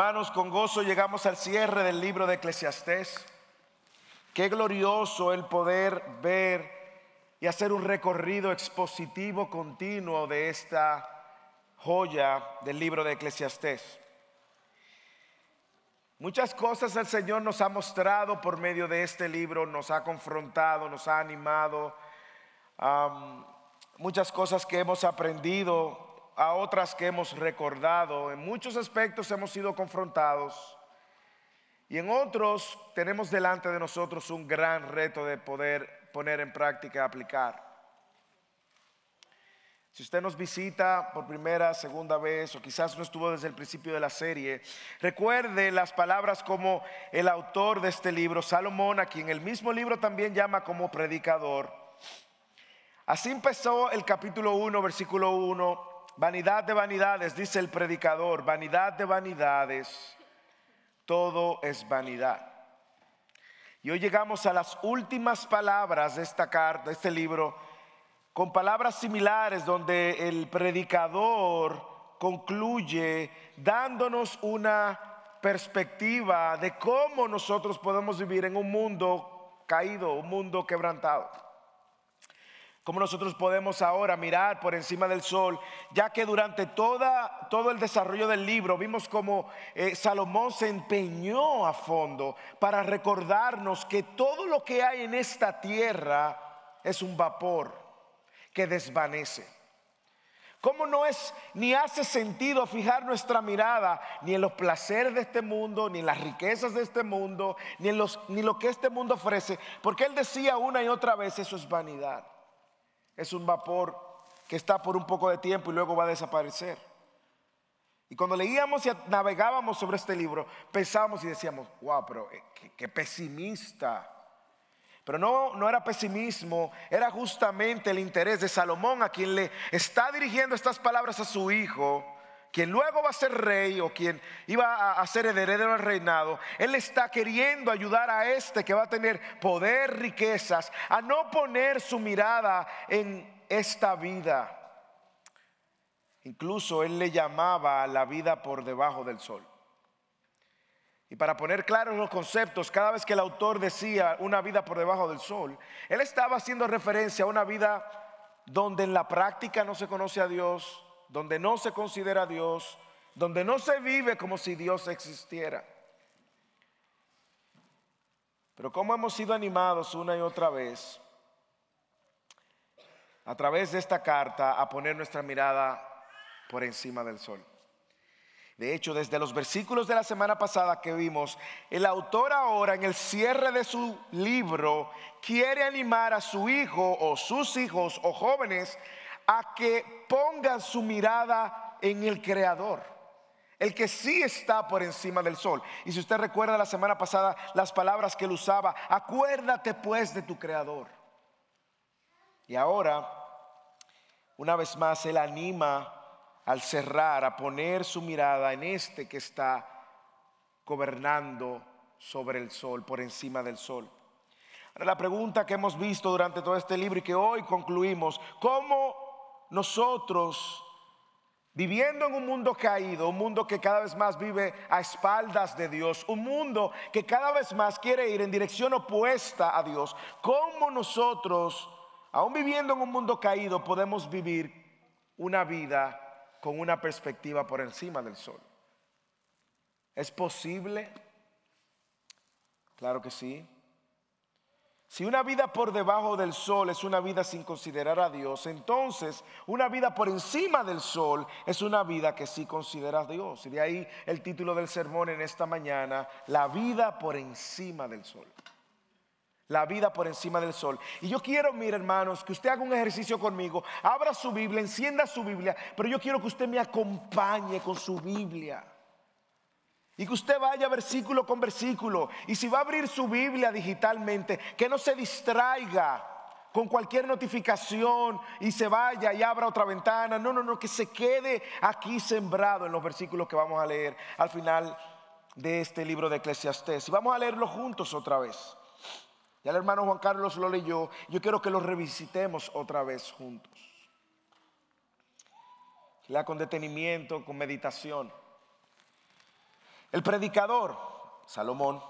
Hermanos, con gozo llegamos al cierre del libro de Eclesiastés. Qué glorioso el poder ver y hacer un recorrido expositivo continuo de esta joya del libro de Eclesiastés. Muchas cosas el Señor nos ha mostrado por medio de este libro, nos ha confrontado, nos ha animado. muchas cosas que hemos aprendido a otras que hemos recordado. En muchos aspectos hemos sido confrontados y en otros tenemos delante de nosotros un gran reto de poder poner en práctica aplicar. Si usted nos visita por primera, segunda vez o quizás no estuvo desde el principio de la serie, recuerde las palabras como el autor de este libro, Salomón, a quien el mismo libro también llama como predicador. Así empezó el capítulo 1, versículo 1 Vanidad de vanidades, dice el predicador, vanidad de vanidades, todo es vanidad. Y hoy llegamos a las últimas palabras de esta carta, de este libro, con palabras similares donde el predicador concluye dándonos una perspectiva de cómo nosotros podemos vivir en un mundo caído, un mundo quebrantado. Como nosotros podemos ahora mirar por encima del sol, ya que durante toda, todo el desarrollo del libro vimos como eh, Salomón se empeñó a fondo para recordarnos que todo lo que hay en esta tierra es un vapor que desvanece. ¿Cómo no es ni hace sentido fijar nuestra mirada ni en los placeres de este mundo, ni en las riquezas de este mundo, ni en los, ni lo que este mundo ofrece? Porque él decía una y otra vez, eso es vanidad es un vapor que está por un poco de tiempo y luego va a desaparecer. Y cuando leíamos y navegábamos sobre este libro, pensábamos y decíamos, wow, pero eh, qué, pesimista. Pero no, no era pesimismo, era justamente el interés de Salomón a quien le está dirigiendo estas palabras a su hijo, quien luego va a ser rey o quien iba a ser heredero del reinado, él está queriendo ayudar a este que va a tener poder, riquezas, a no poner su mirada en esta vida. Incluso él le llamaba a la vida por debajo del sol. Y para poner claros los conceptos, cada vez que el autor decía una vida por debajo del sol, él estaba haciendo referencia a una vida donde en la práctica no se conoce a Dios, donde no se considera a Dios, donde no se vive como si Dios existiera. Pero como hemos sido animados una y otra vez a través de esta carta a poner nuestra mirada por encima del sol. De hecho, desde los versículos de la semana pasada que vimos, el autor ahora en el cierre de su libro quiere animar a su hijo o sus hijos o jóvenes a que pongan su mirada en el Creador, el que sí está por encima del sol. Y si usted recuerda la semana pasada las palabras que él usaba, acuérdate pues de tu Creador. Y ahora, una vez más, él anima al cerrar a poner su mirada en este que está gobernando sobre el sol, por encima del sol. Ahora la pregunta que hemos visto durante todo este libro y que hoy concluimos, ¿cómo nosotros, viviendo en un mundo caído, un mundo que cada vez más vive a espaldas de Dios, un mundo que cada vez más quiere ir en dirección opuesta a Dios, ¿cómo nosotros, aún viviendo en un mundo caído, podemos vivir una vida con una perspectiva por encima del sol? ¿Es posible? Claro que sí. Si una vida por debajo del sol es una vida sin considerar a Dios, entonces una vida por encima del sol es una vida que sí considera a Dios. Y de ahí el título del sermón en esta mañana, la vida por encima del sol. La vida por encima del sol. Y yo quiero, mire hermanos, que usted haga un ejercicio conmigo, abra su Biblia, encienda su Biblia, pero yo quiero que usted me acompañe con su Biblia. Y que usted vaya versículo con versículo. Y si va a abrir su Biblia digitalmente, que no se distraiga con cualquier notificación y se vaya y abra otra ventana. No, no, no, que se quede aquí sembrado en los versículos que vamos a leer al final de este libro de Eclesiastés. Y vamos a leerlo juntos otra vez. Ya el hermano Juan Carlos lo leyó. Yo quiero que lo revisitemos otra vea juntos. Lea con detenimiento, con meditación. El predicador, Salomón,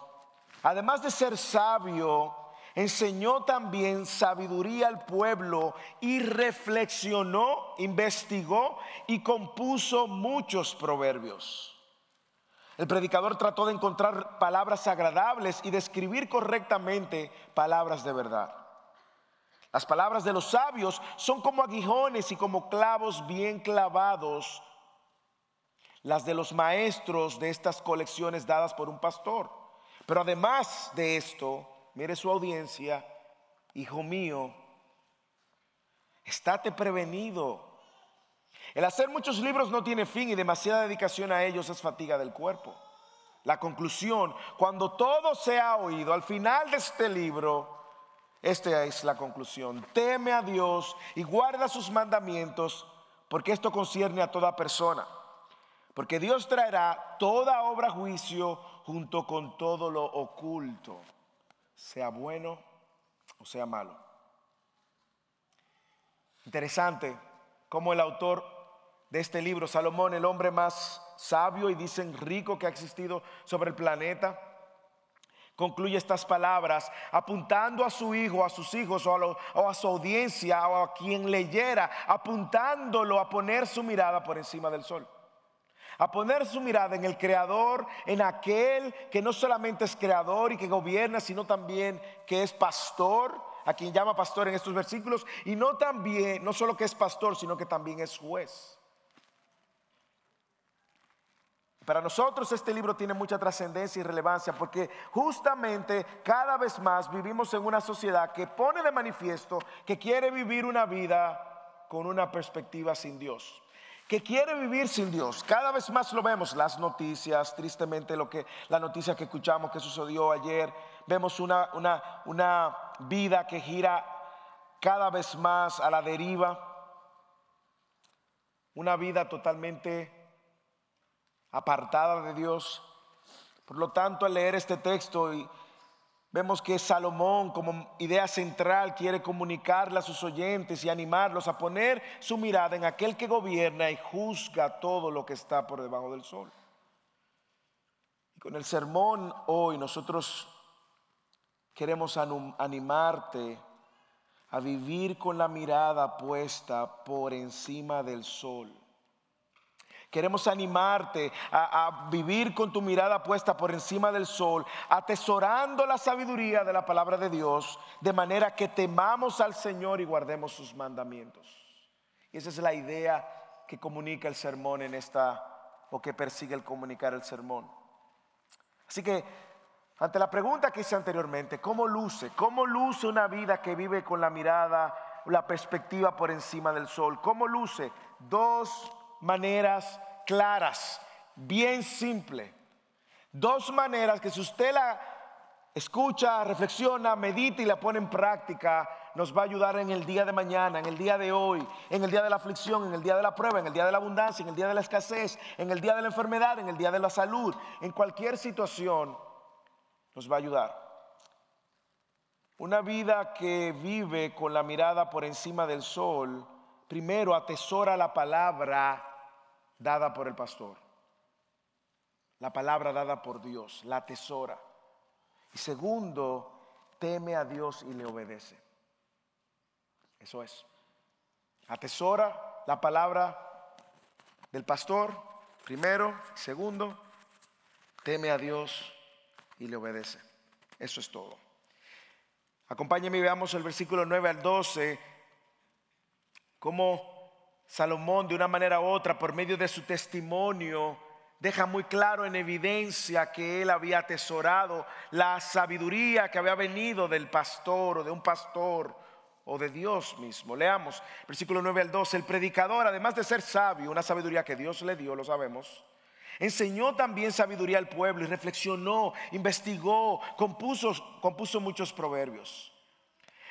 además de ser sabio, enseñó también sabiduría al pueblo y reflexionó, investigó y compuso muchos proverbios. El predicador trató de encontrar palabras agradables y de escribir correctamente palabras de verdad. Las palabras de los sabios son como aguijones y como clavos bien clavados. Las de los maestros de estas colecciones dadas por un pastor. Pero además de esto, mire su audiencia, hijo mío, estate prevenido. El hacer muchos libros no tiene fin y demasiada dedicación a ellos es fatiga del cuerpo. La conclusión, cuando todo se ha oído, al final de este libro, esta es la conclusión. Teme a Dios y guarda sus mandamientos, porque esto concierne a toda persona. Porque Dios traerá toda obra juicio junto con todo lo oculto sea bueno o sea malo. Interesante cómo el autor de este libro, Salomón, el hombre más sabio y dicen rico que ha existido sobre el planeta, concluye estas palabras apuntando a su hijo, a sus hijos o a, o a, su audiencia o a quien leyera, apuntándolo a poner su mirada por encima del sol a poner su mirada en el Creador, en aquel que no solamente es creador y que gobierna, sino también que es pastor, a quien llama pastor en estos versículos, y no también, no solo que es pastor, sino que también es juez. Para nosotros este libro tiene mucha trascendencia y relevancia porque justamente cada vez más vivimos en una sociedad que pone de manifiesto que quiere vivir una vida con una perspectiva sin Dios que quiere vivir sin Dios. Cada vez más lo vemos, las noticias, tristemente lo que la noticia que escuchamos que sucedió ayer, vemos una, una, una vida que gira cada vez más a la deriva, una vida totalmente apartada de Dios. Por lo tanto, al leer este texto y Vemos que Salomón como idea central quiere comunicarle a sus oyentes y animarlos a poner su mirada en aquel que gobierna y juzga todo lo que está por debajo del sol. Y con el sermón hoy nosotros queremos animarte a vivir con la mirada puesta por encima del sol. Queremos animarte a, vivir con tu mirada puesta por encima del sol, atesorando la sabiduría de la palabra de Dios, de manera que temamos al Señor y guardemos sus mandamientos. Y esa es la idea que comunica el sermón en esta, o que persigue el comunicar el sermón. Así que, ante la pregunta que hice anteriormente, ¿cómo luce? ¿Cómo luce una vida que vive con la mirada, la perspectiva por encima del sol? ¿Cómo luce? Dos maneras claras, bien simple. Dos maneras que si usted la escucha, reflexiona, medita y la pone en práctica, nos va a ayudar en el día de mañana, en el día de hoy, en el día de la aflicción, en el día de la prueba, en el día de la abundancia, en el día de la escasez, en el día de la enfermedad, en el día de la salud, en cualquier situación, nos va a ayudar. Una vida que vive con la mirada por encima del sol, primero atesora la palabra dada por el pastor. La palabra dada por Dios, la tesora. Y segundo, teme a Dios y le obedece. Eso es. Atesora la palabra del pastor, primero. Segundo, teme a Dios y le obedece. Eso es todo. Acompáñenme y veamos el versículo 9 al 12, cómo Salomón de una manera u otra, por medio de su testimonio, deja muy claro en evidencia que él había atesorado la sabiduría que había venido del pastor o de un pastor o de Dios mismo. Leamos versículo 9 al 12. El predicador, además de ser sabio, una sabiduría que Dios le dio, lo sabemos, enseñó también sabiduría al pueblo y reflexionó, investigó, compuso, compuso muchos proverbios.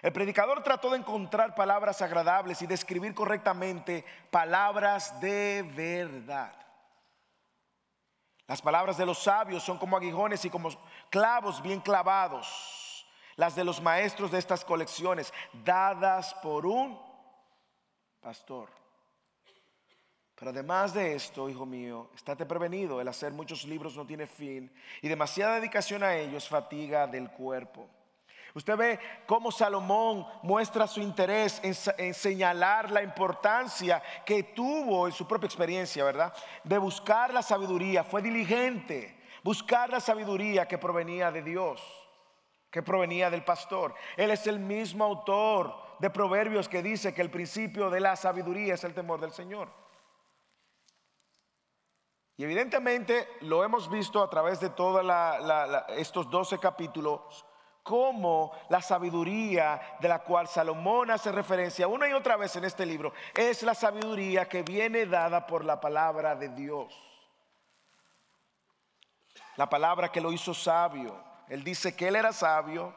El predicador trató de encontrar palabras agradables y de escribir correctamente palabras de verdad. Las palabras de los sabios son como aguijones y como clavos bien clavados. Las de los maestros de estas colecciones, dadas por un pastor. Pero además de esto, hijo mío, estate prevenido, el hacer muchos libros no tiene fin y demasiada dedicación a ellos fatiga del cuerpo. Usted ve cómo Salomón muestra su interés en, señalar la importancia que tuvo en su propia experiencia, ¿verdad? De buscar la sabiduría. Fue diligente, buscar la sabiduría que provenía de Dios, que provenía del pastor. Él es el mismo autor de Proverbios que dice que el principio de la sabiduría es el temor del Señor. Y evidentemente lo hemos visto a través de todos estos 12 capítulos cómo la sabiduría de la cual Salomón hace referencia una y otra vez en este libro es la sabiduría que viene dada por la palabra de Dios. La palabra que lo hizo sabio. Él dice que él era sabio.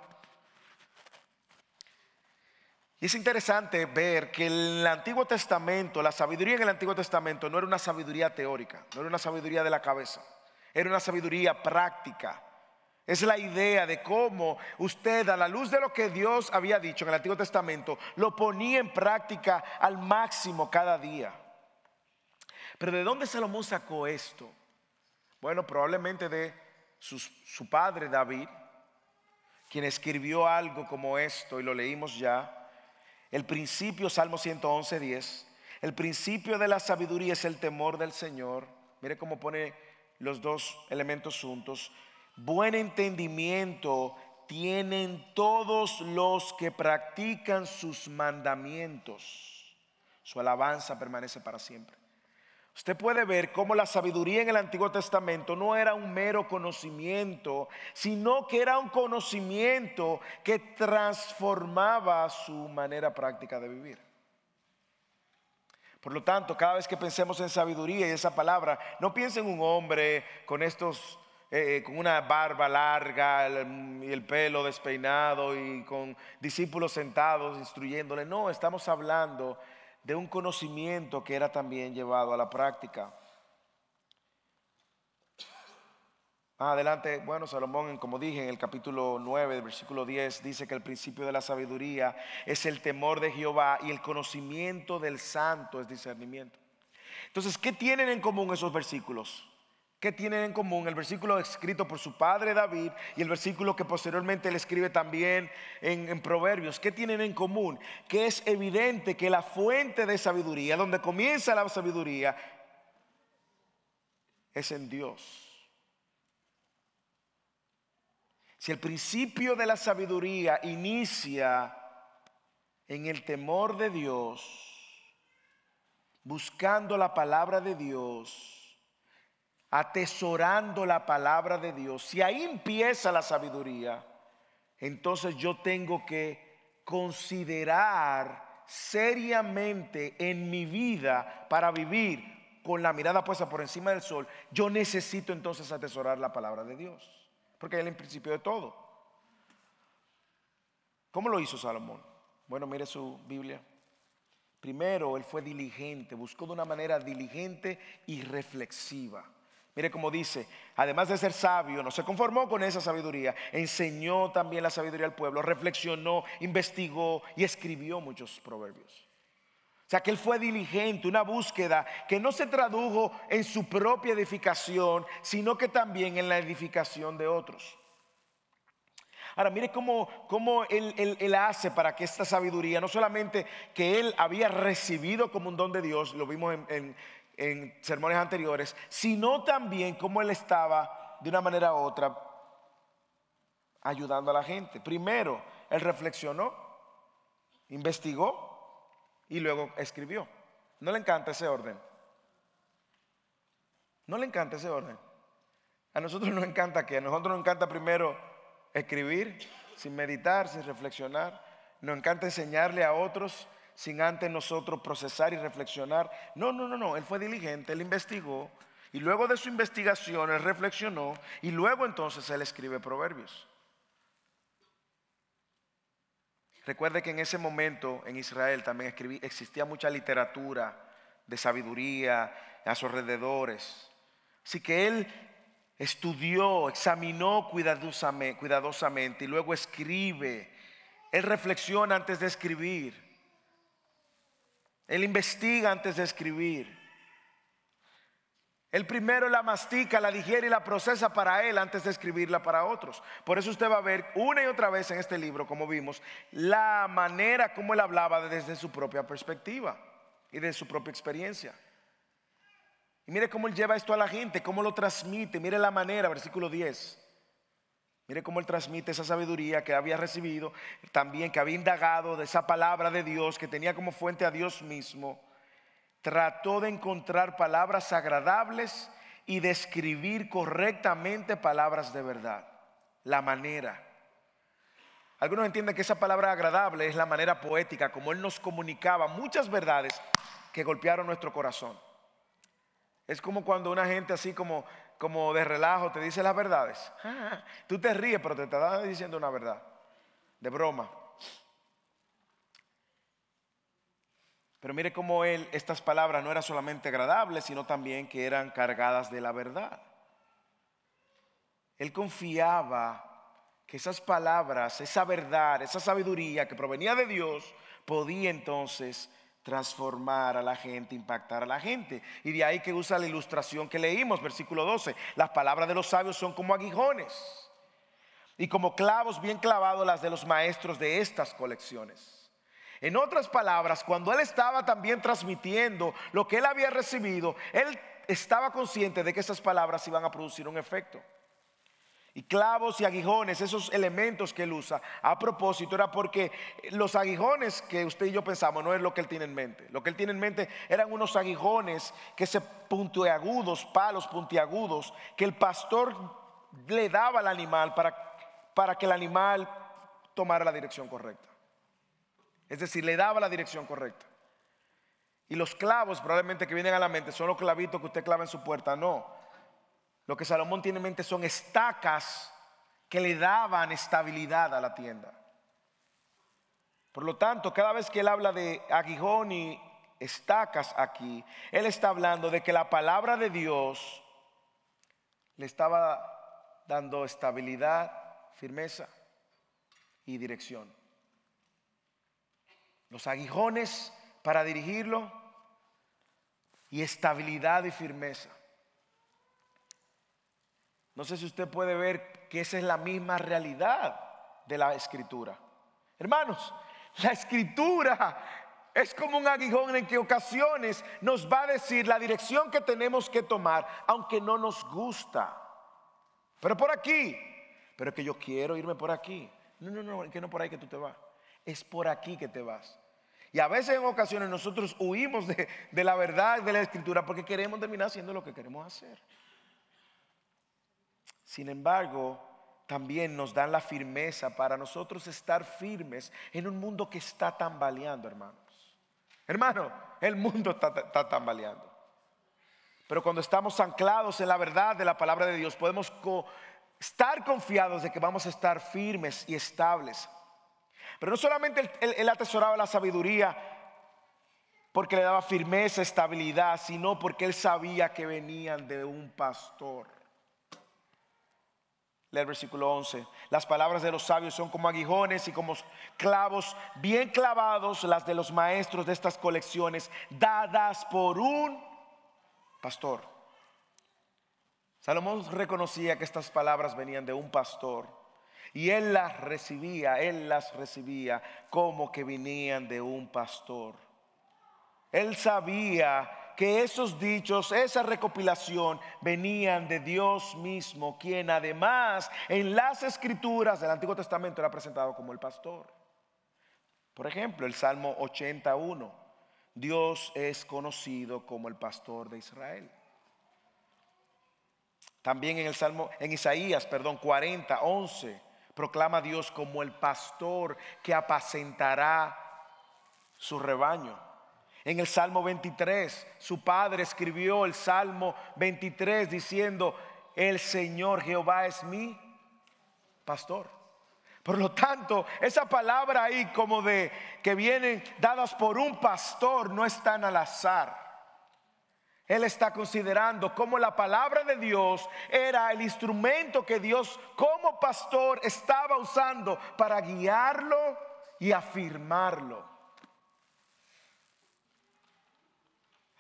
Y es interesante ver que el Antiguo Testamento, la sabiduría en el Antiguo Testamento no era una sabiduría teórica, no era una sabiduría de la cabeza, era una sabiduría práctica es la idea de cómo usted, a la luz de lo que Dios había dicho en el Antiguo Testamento, lo ponía en práctica al máximo cada día. Pero ¿de dónde Salomón sacó esto? Bueno, probablemente de su, padre David, quien escribió algo como esto y lo leímos ya. El principio, Salmo 111, 10. El principio de la sabiduría es el temor del Señor. Mire cómo pone los dos elementos juntos buen entendimiento tienen todos los que practican sus mandamientos. Su alabanza permanece para siempre. Usted puede ver cómo la sabiduría en el Antiguo Testamento no era un mero conocimiento, sino que era un conocimiento que transformaba su manera práctica de vivir. Por lo tanto, cada vez que pensemos en sabiduría y esa palabra, no piensen en un hombre con estos eh, eh, con una barba larga y el pelo despeinado y con discípulos sentados instruyéndole. No, estamos hablando de un conocimiento que era también llevado a la práctica. adelante, bueno, Salomón, como dije en el capítulo 9, versículo 10, dice que el principio de la sabiduría es el temor de Jehová y el conocimiento del santo es discernimiento. Entonces, ¿qué tienen en común esos versículos? ¿Qué tienen en común? El versículo escrito por su padre David y el versículo que posteriormente le escribe también en, Proverbios. ¿Qué tienen en común? Que es evidente que la fuente de sabiduría, donde comienza la sabiduría, es en Dios. Si el principio de la sabiduría inicia en el temor de Dios, buscando la palabra de Dios, atesorando la palabra de Dios, si ahí empieza la sabiduría, entonces yo tengo que considerar seriamente en mi vida para vivir con la mirada puesta por encima del sol, yo necesito entonces atesorar la palabra de Dios, porque es el principio de todo. ¿Cómo lo hizo Salomón? Bueno, mire su Biblia. Primero, él fue diligente, buscó de una manera diligente y reflexiva. Mire cómo dice, además de ser sabio, no se conformó con esa sabiduría, enseñó también la sabiduría al pueblo, reflexionó, investigó y escribió muchos proverbios. O sea que él fue diligente, una búsqueda que no se tradujo en su propia edificación, sino que también en la edificación de otros. Ahora, mire cómo, él, hace para que esta sabiduría, no solamente que él había recibido como un don de Dios, lo vimos en, en sermones anteriores, sino también cómo él estaba de una manera u otra ayudando a la gente. Primero, él reflexionó, investigó y luego escribió. ¿No le encanta ese orden? ¿No le encanta ese orden? A nosotros nos encanta que a nosotros nos encanta primero escribir sin meditar, sin reflexionar. Nos encanta enseñarle a otros sin antes nosotros procesar y reflexionar. No, no, no, no, él fue diligente, él investigó y luego de su investigación él reflexionó y luego entonces él escribe proverbios. Recuerde que en ese momento en Israel también existía mucha literatura de sabiduría a sus alrededores. Así que él estudió, examinó cuidadosamente y luego escribe. Él reflexiona antes de escribir. Él investiga antes de escribir. Él primero la mastica, la digiere y la procesa para él antes de escribirla para otros. Por eso usted va a ver una y otra vez en este libro, como vimos, la manera como él hablaba desde su propia perspectiva y de su propia experiencia. Y mire cómo él lleva esto a la gente, cómo lo transmite. Mire la manera, versículo 10. Mire cómo él transmite esa sabiduría que había recibido, también que había indagado de esa palabra de Dios, que tenía como fuente a Dios mismo trató de encontrar palabras agradables y de escribir correctamente palabras de verdad. La manera. Algunos entienden que esa palabra agradable es la manera poética, como Él nos comunicaba muchas verdades que golpearon nuestro corazón. Es como cuando una gente así como, como de relajo te dice las verdades. Tú te ríes, pero te está diciendo una verdad, de broma. Pero mire cómo él, estas palabras no eran solamente agradables, sino también que eran cargadas de la verdad. Él confiaba que esas palabras, esa verdad, esa sabiduría que provenía de Dios, podía entonces transformar a la gente, impactar a la gente. Y de ahí que usa la ilustración que leímos, versículo 12. Las palabras de los sabios son como aguijones y como clavos bien clavados las de los maestros de estas colecciones. En otras palabras, cuando él estaba también transmitiendo lo que él había recibido, él estaba consciente de que esas palabras iban a producir un efecto. Y clavos y aguijones, esos elementos que él usa, a propósito era porque los aguijones que usted y yo pensamos no es lo que él tiene en mente. Lo que él tiene en mente eran unos aguijones que se puntiagudos, palos puntiagudos, que el pastor le daba al animal para, para que el animal tomara la dirección correcta. Es decir, le daba la dirección correcta. Y los clavos probablemente que vienen a la mente son los clavitos que usted clava en su puerta. No. Lo que Salomón tiene en mente son estacas que le daban estabilidad a la tienda. Por lo tanto, cada vez que él habla de aguijón y estacas aquí, él está hablando de que la palabra de Dios le estaba dando estabilidad, firmeza y dirección los aguijones para dirigirlo y estabilidad y firmeza. No sé si usted puede ver que esa es la misma realidad de la escritura. Hermanos, la escritura es como un aguijón en que ocasiones nos va a decir la dirección que tenemos que tomar, aunque no nos gusta. Pero por aquí, pero que yo quiero irme por aquí. No, no, no, que no por ahí que tú te vas. Es por aquí que te vas. Y a veces en ocasiones nosotros huimos de, la verdad de la escritura porque queremos terminar haciendo lo que queremos hacer. Sin embargo, también nos dan la firmeza para nosotros estar firmes en un mundo que está tambaleando, hermanos. Hermano, el mundo está, tambaleando. Pero cuando estamos anclados en la verdad de la palabra de Dios, podemos estar confiados de que vamos a estar firmes y estables pero no solamente él, atesoraba la sabiduría porque le daba firmeza, estabilidad, sino porque él sabía que venían de un pastor. Lee el versículo 11. Las palabras de los sabios son como aguijones y como clavos bien clavados, las de los maestros de estas colecciones, dadas por un pastor. Salomón reconocía que estas palabras venían de un pastor y él las recibía, él las recibía como que venían de un pastor. Él sabía que esos dichos, esa recopilación venían de Dios mismo, quien además en las escrituras del Antiguo Testamento era presentado como el pastor. Por ejemplo, el Salmo 81, Dios es conocido como el pastor de Israel. También en el Salmo, en Isaías, perdón, 40, 11 Proclama a Dios como el pastor que apacentará su rebaño. En el Salmo 23, su padre escribió el Salmo 23 diciendo, el Señor Jehová es mi pastor. Por lo tanto, esa palabra ahí como de que vienen dadas por un pastor no están al azar. Él está considerando cómo la palabra de Dios era el instrumento que Dios como pastor estaba usando para guiarlo y afirmarlo.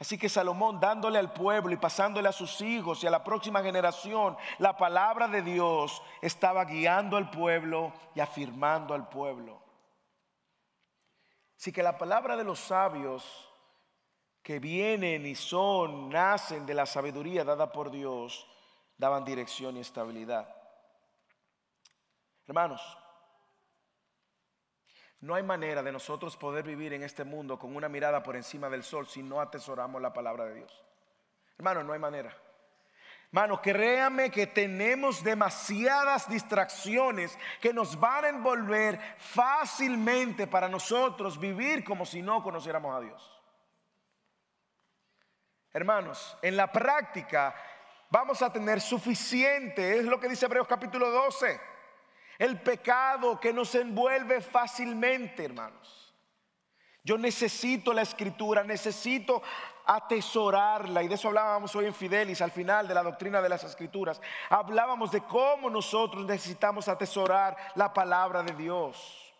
Así que Salomón dándole al pueblo y pasándole a sus hijos y a la próxima generación la palabra de Dios estaba guiando al pueblo y afirmando al pueblo. Así que la palabra de los sabios que vienen y son, nacen de la sabiduría dada por Dios, daban dirección y estabilidad. Hermanos, no hay manera de nosotros poder vivir en este mundo con una mirada por encima del sol si no atesoramos la palabra de Dios. Hermano, no hay manera. Hermano, créame que tenemos demasiadas distracciones que nos van a envolver fácilmente para nosotros vivir como si no conociéramos a Dios. Hermanos, en la práctica vamos a tener suficiente, es lo que dice Hebreos capítulo 12 el pecado que nos envuelve fácilmente, hermanos. Yo necesito la escritura, necesito atesorarla. Y de eso hablábamos hoy en Fidelis, al final de la doctrina de las escrituras. Hablábamos de cómo nosotros necesitamos atesorar la palabra de Dios.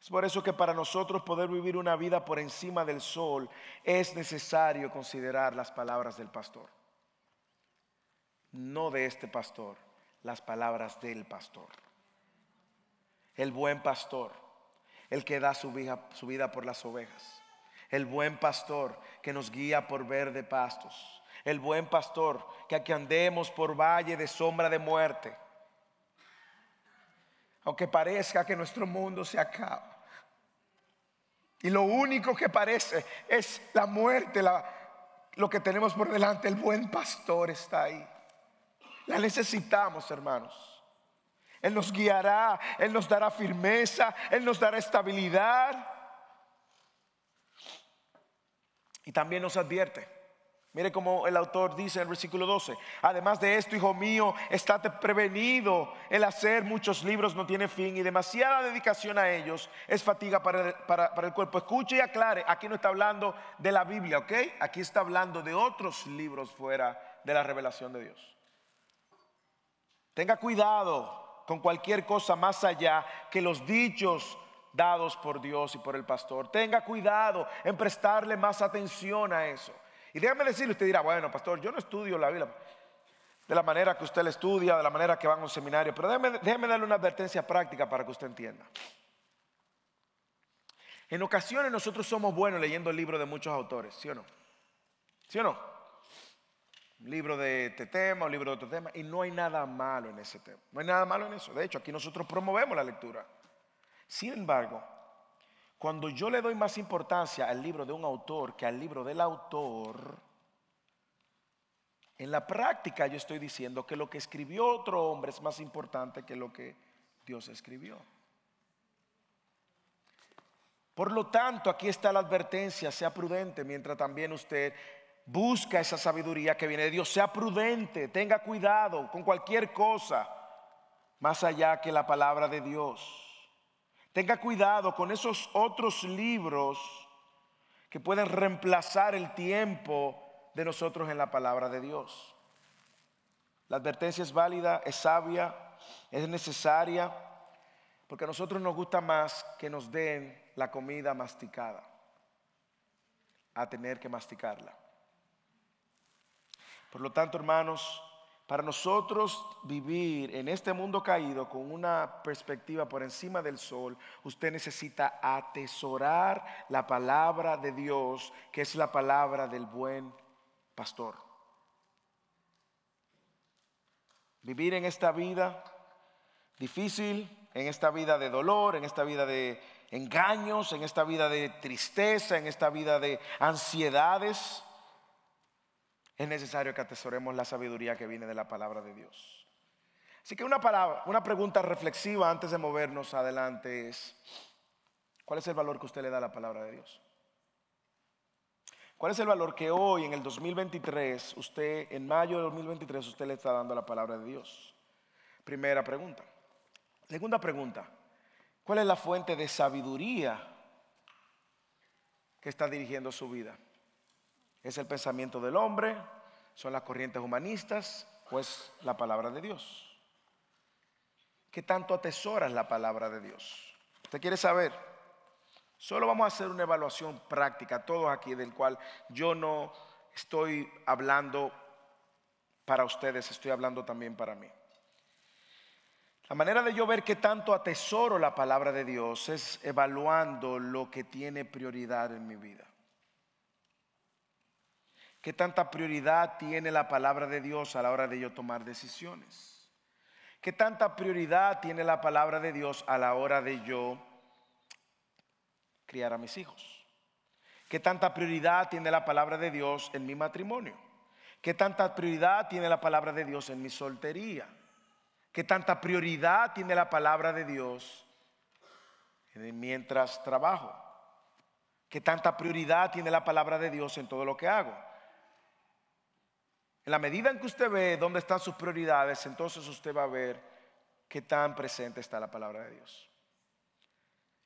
Es por eso que para nosotros poder vivir una vida por encima del sol es necesario considerar las palabras del pastor. No de este pastor, las palabras del pastor. El buen pastor, el que da su vida, su vida por las ovejas. El buen pastor que nos guía por verde pastos. El buen pastor que aquí andemos por valle de sombra de muerte. Aunque parezca que nuestro mundo se acaba. Y lo único que parece es la muerte, lo que tenemos por delante. El buen pastor está ahí. La necesitamos, hermanos. Él nos guiará, Él nos dará firmeza, Él nos dará estabilidad. Y también nos advierte. Mire como el autor dice en el versículo 12. Además de esto, hijo mío, estate prevenido. El hacer muchos libros no tiene fin y demasiada dedicación a ellos es fatiga para el, para el cuerpo. Escuche y aclare. Aquí no está hablando de la Biblia, ¿ok? Aquí está hablando de otros libros fuera de la revelación de Dios. Tenga cuidado con cualquier cosa más allá que los dichos dados por Dios y por el pastor. Tenga cuidado en prestarle más atención a eso. Y déjame decirle, usted dirá, bueno, pastor, yo no estudio la Biblia de la manera que usted la estudia, de la manera que va a un seminario, pero déjeme, déjeme darle una advertencia práctica para que usted entienda. En ocasiones nosotros somos buenos leyendo el libro de muchos autores, ¿sí o no? ¿Sí o no? Un libro de este tema, un libro de otro tema, y no hay nada malo en ese tema. No hay nada malo en eso. De hecho, aquí nosotros promovemos la lectura. Sin embargo, cuando yo le doy más importancia al libro de un autor que al libro del autor, en la práctica yo estoy diciendo que lo que escribió otro hombre es más importante que lo que Dios escribió. Por lo tanto, aquí está la advertencia, sea prudente mientras también usted Busca esa sabiduría que viene de Dios. Sea prudente, tenga cuidado con cualquier cosa más allá que la palabra de Dios. Tenga cuidado con esos otros libros que pueden reemplazar el tiempo de nosotros en la palabra de Dios. La advertencia es válida, es sabia, es necesaria, porque a nosotros nos gusta más que nos den la comida masticada, a tener que masticarla. Por lo tanto, hermanos, para nosotros vivir en este mundo caído con una perspectiva por encima del sol, usted necesita atesorar la palabra de Dios, que es la palabra del buen pastor. Vivir en esta vida difícil, en esta vida de dolor, en esta vida de engaños, en esta vida de tristeza, en esta vida de ansiedades, es necesario que atesoremos la sabiduría que viene de la palabra de Dios. Así que una, palabra, una pregunta reflexiva antes de movernos adelante es, ¿cuál es el valor que usted le da a la palabra de Dios? ¿Cuál es el valor que hoy en el 2023, usted, en mayo de 2023, usted le está dando a la palabra de Dios? Primera pregunta. Segunda pregunta, ¿cuál es la fuente de sabiduría que está dirigiendo su vida? ¿Es el pensamiento del hombre? ¿Son las corrientes humanistas? Pues la palabra de Dios. ¿Qué tanto atesoras la palabra de Dios? ¿Usted quiere saber Solo vamos a hacer una evaluación práctica, todos aquí, del cual yo no estoy hablando para ustedes, estoy hablando también para mí. La manera de yo ver que tanto atesoro la palabra de Dios es evaluando lo que tiene prioridad en mi vida. ¿Qué tanta prioridad tiene la palabra de Dios a la hora de yo tomar decisiones? ¿Qué tanta prioridad tiene la palabra de Dios a la hora de yo criar a mis hijos? ¿Qué tanta prioridad tiene la palabra de Dios en mi matrimonio? ¿Qué tanta prioridad tiene la palabra de Dios en mi soltería? ¿Qué tanta prioridad tiene la palabra de Dios mientras trabajo? ¿Qué tanta prioridad tiene la palabra de Dios en todo lo que hago? En la medida en que usted ve dónde están sus prioridades, entonces usted va a ver qué tan presente está la palabra de Dios.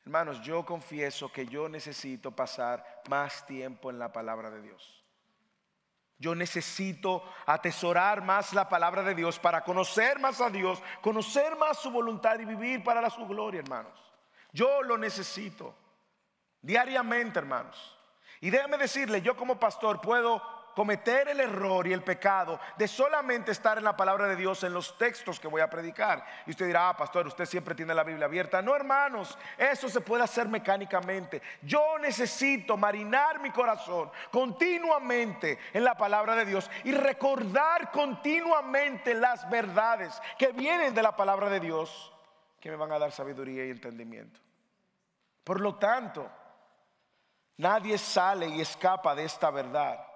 Hermanos, yo confieso que yo necesito pasar más tiempo en la palabra de Dios. Yo necesito atesorar más la palabra de Dios para conocer más a Dios, conocer más su voluntad y vivir para su gloria, hermanos. Yo lo necesito diariamente, hermanos. Y déjame decirle, yo como pastor puedo cometer el error y el pecado de solamente estar en la palabra de Dios en los textos que voy a predicar. Y usted dirá, ah, pastor, usted siempre tiene la Biblia abierta. No, hermanos, eso se puede hacer mecánicamente. Yo necesito marinar mi corazón continuamente en la palabra de Dios y recordar continuamente las verdades que vienen de la palabra de Dios que me van a dar sabiduría y entendimiento. Por lo tanto, nadie sale y escapa de esta verdad.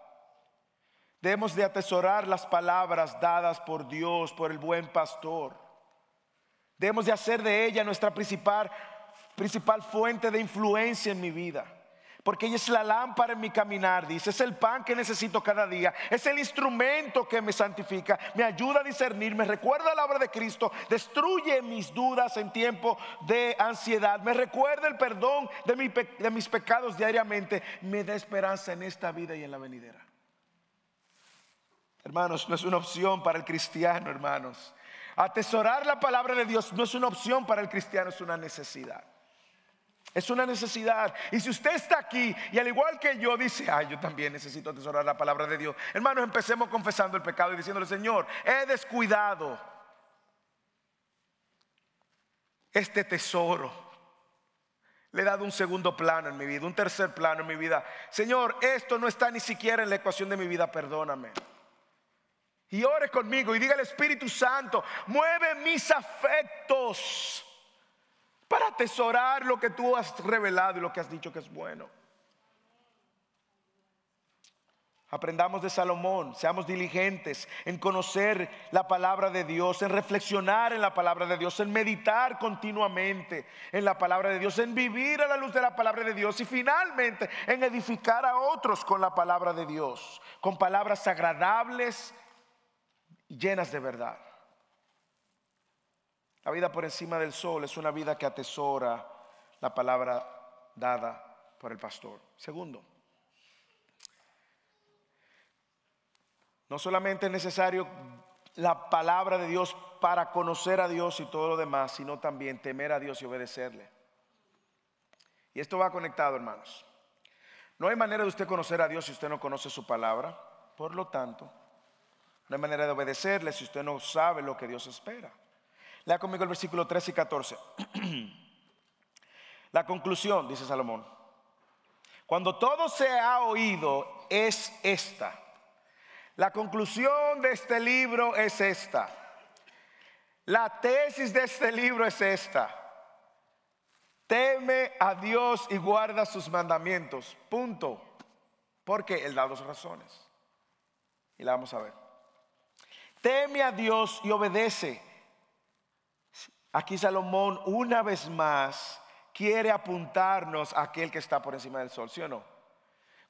Debemos de atesorar las palabras dadas por Dios, por el buen pastor. Debemos de hacer de ella nuestra principal, principal fuente de influencia en mi vida. Porque ella es la lámpara en mi caminar, dice. Es el pan que necesito cada día. Es el instrumento que me santifica. Me ayuda a discernir. Me recuerda la obra de Cristo. Destruye mis dudas en tiempo de ansiedad. Me recuerda el perdón de, de mis pecados diariamente. Me da esperanza en esta vida y en la venidera. Hermanos, no es una opción para el cristiano, hermanos. Atesorar la palabra de Dios no es una opción para el cristiano, es una necesidad. Es una necesidad. Y si usted está aquí y al igual que yo dice, ay, yo también necesito atesorar la palabra de Dios. Hermanos, empecemos confesando el pecado y diciéndole, Señor, he descuidado este tesoro. Le he dado un segundo plano en mi vida, un tercer plano en mi vida. Señor, esto no está ni siquiera en la ecuación de mi vida, perdóname y ore conmigo y diga al Espíritu Santo, mueve mis afectos para atesorar lo que tú has revelado y lo que has dicho que es bueno. Aprendamos de Salomón, seamos diligentes en conocer la palabra de Dios, en reflexionar en la palabra de Dios, en meditar continuamente en la palabra de Dios, en vivir a la luz de la palabra de Dios y finalmente en edificar a otros con la palabra de Dios, con palabras agradables llenas de verdad. La vida por encima del sol es una vida que atesora la palabra dada por el pastor. Segundo, no solamente es necesario la palabra de Dios para conocer a Dios y todo lo demás, sino también temer a Dios y obedecerle. Y esto va conectado, hermanos. No hay manera de usted conocer a Dios si usted no conoce su palabra. Por lo tanto, no hay manera de obedecerle si usted no sabe lo que Dios espera. Lea conmigo el versículo 13 y 14. La conclusión, dice Salomón, cuando todo se ha oído es esta. La conclusión de este libro es esta. La tesis de este libro es esta. Teme a Dios y guarda sus mandamientos. Punto. Porque Él da dos razones. Y la vamos a ver teme a Dios y obedece. Aquí Salomón una vez más quiere apuntarnos a aquel que está por encima del sol, ¿sí o no?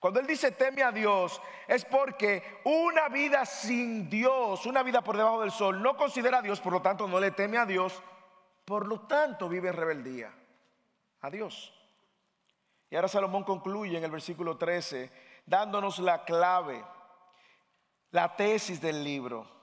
Cuando él dice teme a Dios es porque una vida sin Dios, una vida por debajo del sol, no considera a Dios, por lo tanto no le teme a Dios, por lo tanto vive en rebeldía a Dios. Y ahora Salomón concluye en el versículo 13 dándonos la clave, la tesis del libro.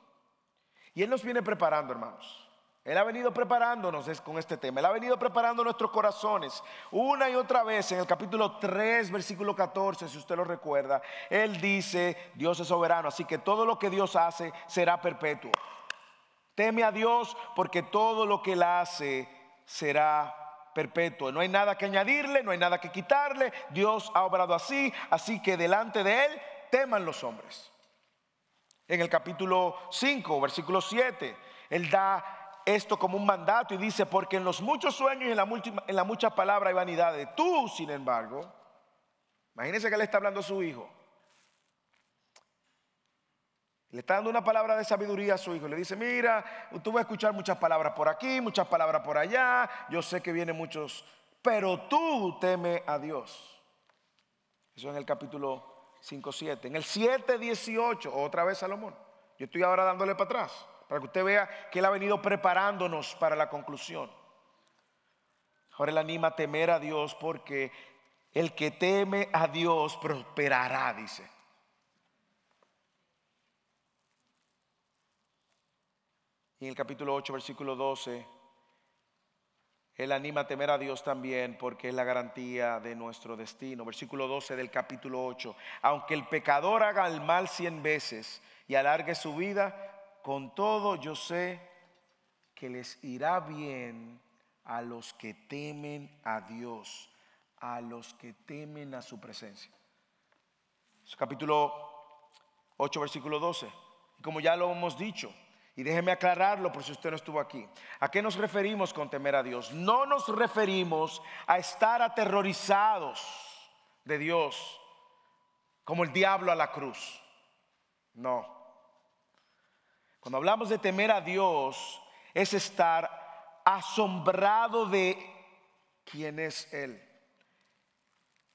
Y Él nos viene preparando, hermanos. Él ha venido preparándonos con este tema. Él ha venido preparando nuestros corazones una y otra vez en el capítulo 3, versículo 14, si usted lo recuerda. Él dice, Dios es soberano, así que todo lo que Dios hace será perpetuo. Teme a Dios porque todo lo que Él hace será perpetuo. No hay nada que añadirle, no hay nada que quitarle. Dios ha obrado así, así que delante de Él teman los hombres. En el capítulo 5, versículo 7, Él da esto como un mandato y dice, porque en los muchos sueños y en la, en la mucha palabra hay vanidades. Tú, sin embargo, imagínense que le está hablando a su hijo. Le está dando una palabra de sabiduría a su hijo. Le dice, mira, tú vas a escuchar muchas palabras por aquí, muchas palabras por allá. Yo sé que vienen muchos, pero tú teme a Dios. Eso en el capítulo 5, 7. En el 7, 18, otra vez Salomón. Yo estoy ahora dándole para atrás para que usted vea que Él ha venido preparándonos para la conclusión. Ahora Él anima a temer a Dios porque el que teme a Dios prosperará, dice. Y en el capítulo 8, versículo 12, Él anima a temer a Dios también porque es la garantía de nuestro destino. Versículo 12 del capítulo 8. Aunque el pecador haga el mal cien veces y alargue su vida, con todo yo sé que les irá bien a los que temen a Dios, a los que temen a su presencia. capítulo 8, versículo 12. Y como ya lo hemos dicho, y déjeme aclararlo por si usted no estuvo aquí. ¿A qué nos referimos con temer a Dios? No nos referimos a estar aterrorizados de Dios como el diablo a la cruz. No. Cuando hablamos de temer a Dios, es estar asombrado de quién es Él.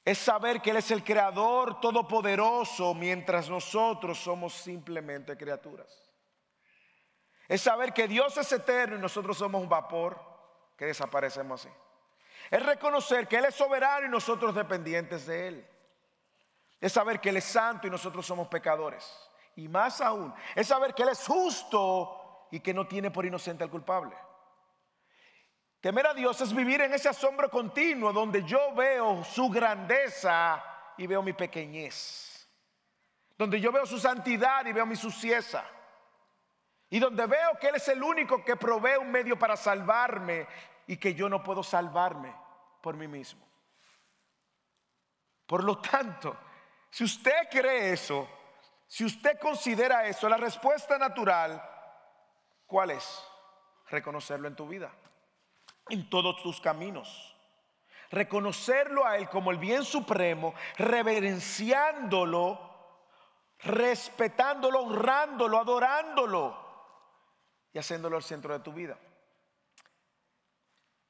Es saber que Él es el creador todopoderoso mientras nosotros somos simplemente criaturas. Es saber que Dios es eterno y nosotros somos un vapor que desaparecemos así. Es reconocer que Él es soberano y nosotros dependientes de Él. Es saber que Él es santo y nosotros somos pecadores y más aún, es saber que Él es justo y que no tiene por inocente al culpable. Temer a Dios es vivir en ese asombro continuo donde yo veo su grandeza y veo mi pequeñez. Donde yo veo su santidad y veo mi sucieza. Y donde veo que Él es el único que provee un medio para salvarme y que yo no puedo salvarme por mí mismo. Por lo tanto, si usted cree eso, si usted considera eso, la respuesta natural, ¿cuál es? Reconocerlo en tu vida, en todos tus caminos. Reconocerlo a Él como el bien supremo, reverenciándolo, respetándolo, honrándolo, adorándolo y haciéndolo el centro de tu vida.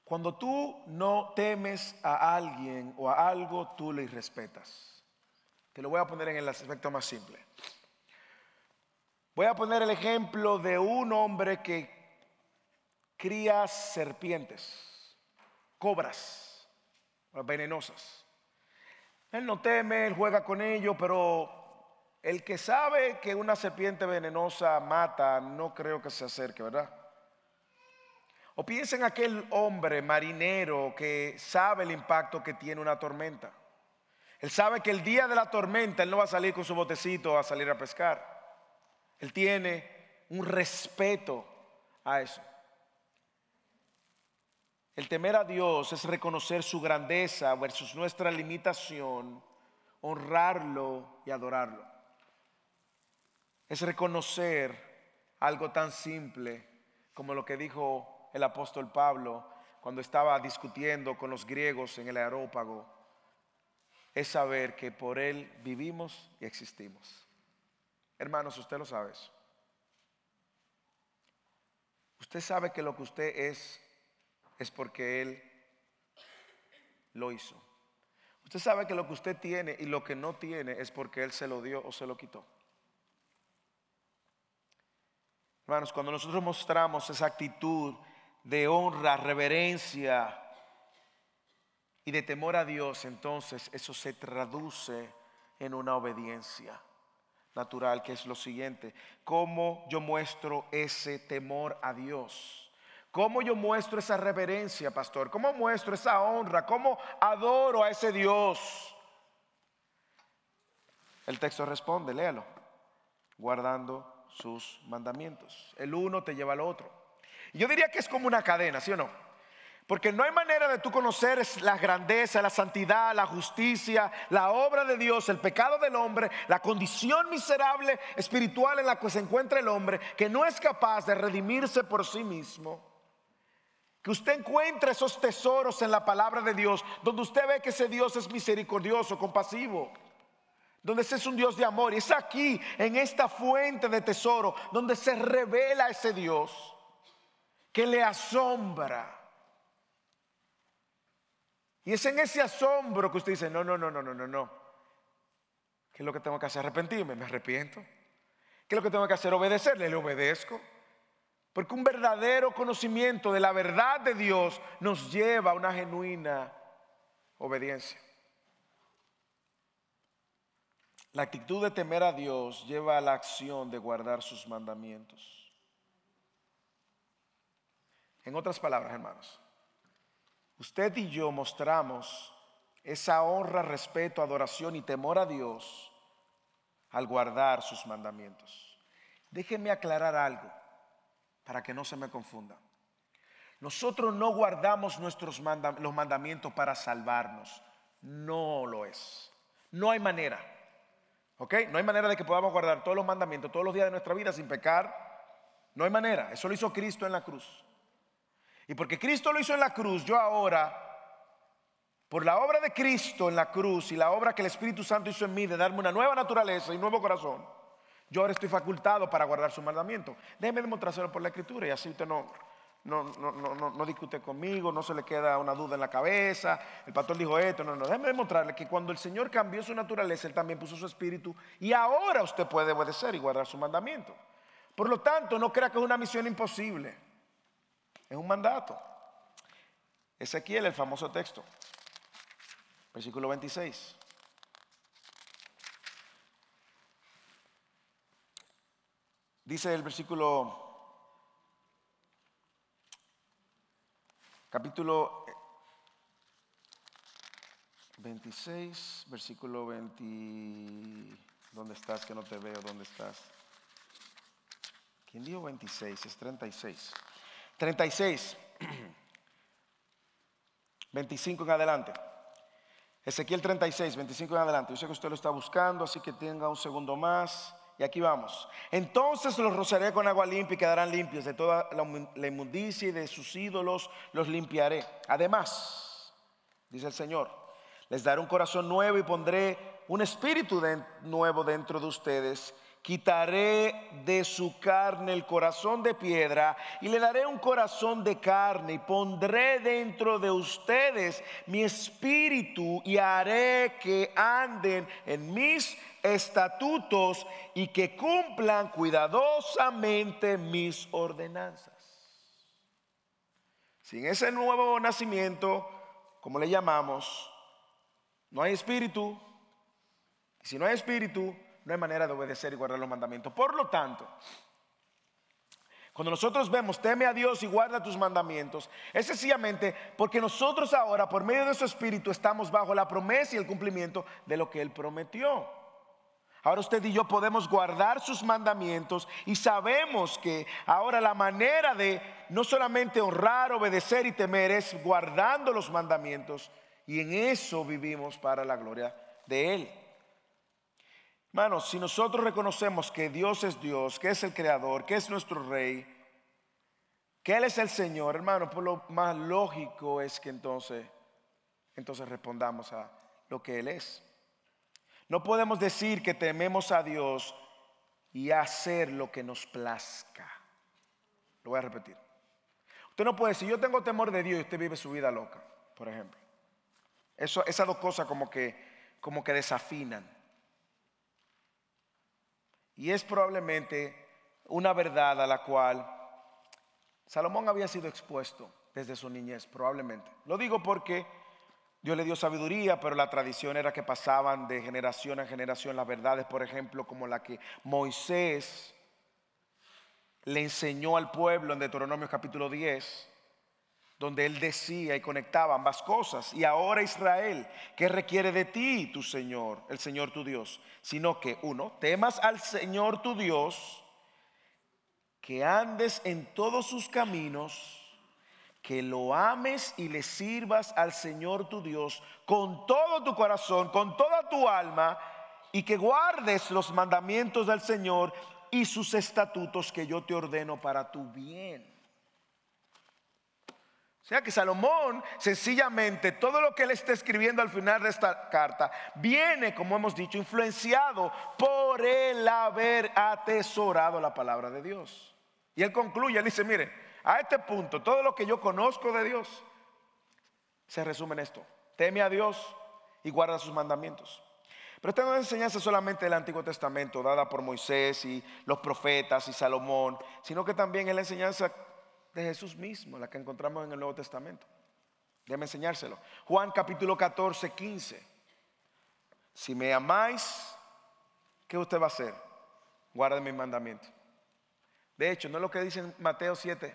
Cuando tú no temes a alguien o a algo, tú le respetas. Te lo voy a poner en el aspecto más simple. Voy a poner el ejemplo de un hombre que cría serpientes, cobras venenosas. Él no teme, él juega con ello, pero el que sabe que una serpiente venenosa mata, no creo que se acerque, ¿verdad? O piensen aquel hombre marinero que sabe el impacto que tiene una tormenta. Él sabe que el día de la tormenta él no va a salir con su botecito a salir a pescar. Él tiene un respeto a eso. El temer a Dios es reconocer su grandeza versus nuestra limitación, honrarlo y adorarlo. Es reconocer algo tan simple como lo que dijo el apóstol Pablo cuando estaba discutiendo con los griegos en el aerópago es saber que por Él vivimos y existimos. Hermanos, usted lo sabe Usted sabe que lo que usted es es porque Él lo hizo. Usted sabe que lo que usted tiene y lo que no tiene es porque Él se lo dio o se lo quitó. Hermanos, cuando nosotros mostramos esa actitud de honra, reverencia, y de temor a Dios, entonces eso se traduce en una obediencia natural, que es lo siguiente. ¿Cómo yo muestro ese temor a Dios? ¿Cómo yo muestro esa reverencia, pastor? ¿Cómo muestro esa honra? ¿Cómo adoro a ese Dios? El texto responde, léalo, guardando sus mandamientos. El uno te lleva al otro. Yo diría que es como una cadena, ¿sí o no? Porque no hay manera de tú conocer la grandeza, la santidad, la justicia, la obra de Dios, el pecado del hombre, la condición miserable espiritual en la que se encuentra el hombre, que no es capaz de redimirse por sí mismo. Que usted encuentre esos tesoros en la palabra de Dios, donde usted ve que ese Dios es misericordioso, compasivo, donde ese es un Dios de amor. Y es aquí, en esta fuente de tesoro, donde se revela ese Dios que le asombra y es en ese asombro que usted dice, no, no, no, no, no, no, no. ¿Qué es lo que tengo que hacer? Arrepentirme, me arrepiento. ¿Qué es lo que tengo que hacer? Obedecerle, le obedezco. Porque un verdadero conocimiento de la verdad de Dios nos lleva a una genuina obediencia. La actitud de temer a Dios lleva a la acción de guardar sus mandamientos. En otras palabras, hermanos, usted y yo mostramos esa honra, respeto, adoración y temor a Dios al guardar sus mandamientos. Déjenme aclarar algo para que no se me confunda. Nosotros no guardamos nuestros los mandamientos para salvarnos. No lo es. No hay manera. ¿Ok? No hay manera de que podamos guardar todos los mandamientos todos los días de nuestra vida sin pecar. No hay manera. Eso lo hizo Cristo en la cruz. Y porque Cristo lo hizo en la cruz, yo ahora, por la obra de Cristo en la cruz y la obra que el Espíritu Santo hizo en mí de darme una nueva naturaleza y un nuevo corazón, yo ahora estoy facultado para guardar su mandamiento. Déjeme demostrárselo por la Escritura y así usted no, no, no, no, no, discute conmigo, no se le queda una duda en la cabeza. El pastor dijo esto, no, no. Déjeme demostrarle que cuando el Señor cambió su naturaleza, Él también puso su espíritu y ahora usted puede obedecer y guardar su mandamiento. Por lo tanto, no crea que es una misión imposible. Es un mandato. Ezequiel, el famoso texto. Versículo 26. Dice el versículo capítulo 26, versículo 20. ¿Dónde estás? Que no te veo. ¿Dónde estás? ¿Quién dijo 26? Es 36. 36, 25 en adelante. Ezequiel 36, 25 en adelante. Yo sé que usted lo está buscando, así que tenga un segundo más. Y aquí vamos. Entonces los rociaré con agua limpia y quedarán limpios. De toda la inmundicia y de sus ídolos los limpiaré. Además, dice el Señor, les daré un corazón nuevo y pondré un espíritu nuevo dentro de ustedes quitaré de su carne el corazón de piedra y le daré un corazón de carne y pondré dentro de ustedes mi espíritu y haré que anden en mis estatutos y que cumplan cuidadosamente mis ordenanzas. Sin ese nuevo nacimiento, como le llamamos, no hay espíritu. Y si no hay espíritu, no hay manera de obedecer y guardar los mandamientos. Por lo tanto, cuando nosotros vemos, teme a Dios y guarda tus mandamientos, es sencillamente porque nosotros ahora, por medio de su Espíritu, estamos bajo la promesa y el cumplimiento de lo que Él prometió. Ahora usted y yo podemos guardar sus mandamientos y sabemos que ahora la manera de no solamente honrar, obedecer y temer es guardando los mandamientos y en eso vivimos para la gloria de Él. Hermanos, si nosotros reconocemos que Dios es Dios, que es el Creador, que es nuestro Rey, que Él es el Señor, hermano, por lo más lógico es que entonces, entonces respondamos a lo que Él es. No podemos decir que tememos a Dios y hacer lo que nos plazca. Lo voy a repetir. Usted no puede decir, yo tengo temor de Dios y usted vive su vida loca, por ejemplo. Esas dos cosas como que, como que desafinan. Y es probablemente una verdad a la cual Salomón había sido expuesto desde su niñez, probablemente. Lo digo porque Dios le dio sabiduría, pero la tradición era que pasaban de generación a generación las verdades, por ejemplo, como la que Moisés le enseñó al pueblo en Deuteronomio capítulo 10, donde él decía y conectaba ambas cosas. Y ahora Israel, ¿qué requiere de ti tu Señor, el Señor tu Dios? Sino que uno, temas al Señor tu Dios, que andes en todos sus caminos, que lo ames y le sirvas al Señor tu Dios con todo tu corazón, con toda tu alma, y que guardes los mandamientos del Señor y sus estatutos que yo te ordeno para tu bien. O sea que Salomón, sencillamente, todo lo que él está escribiendo al final de esta carta, viene, como hemos dicho, influenciado por el haber atesorado la palabra de Dios. Y él concluye, él dice, mire, a este punto, todo lo que yo conozco de Dios se resume en esto. Teme a Dios y guarda sus mandamientos. Pero esta no es enseñanza solamente del Antiguo Testamento, dada por Moisés y los profetas y Salomón, sino que también es la enseñanza de Jesús mismo, la que encontramos en el Nuevo Testamento. Déjame enseñárselo. Juan capítulo 14, 15. Si me amáis, ¿qué usted va a hacer? Guarde mis mandamientos. De hecho, no es lo que dice Mateo 7.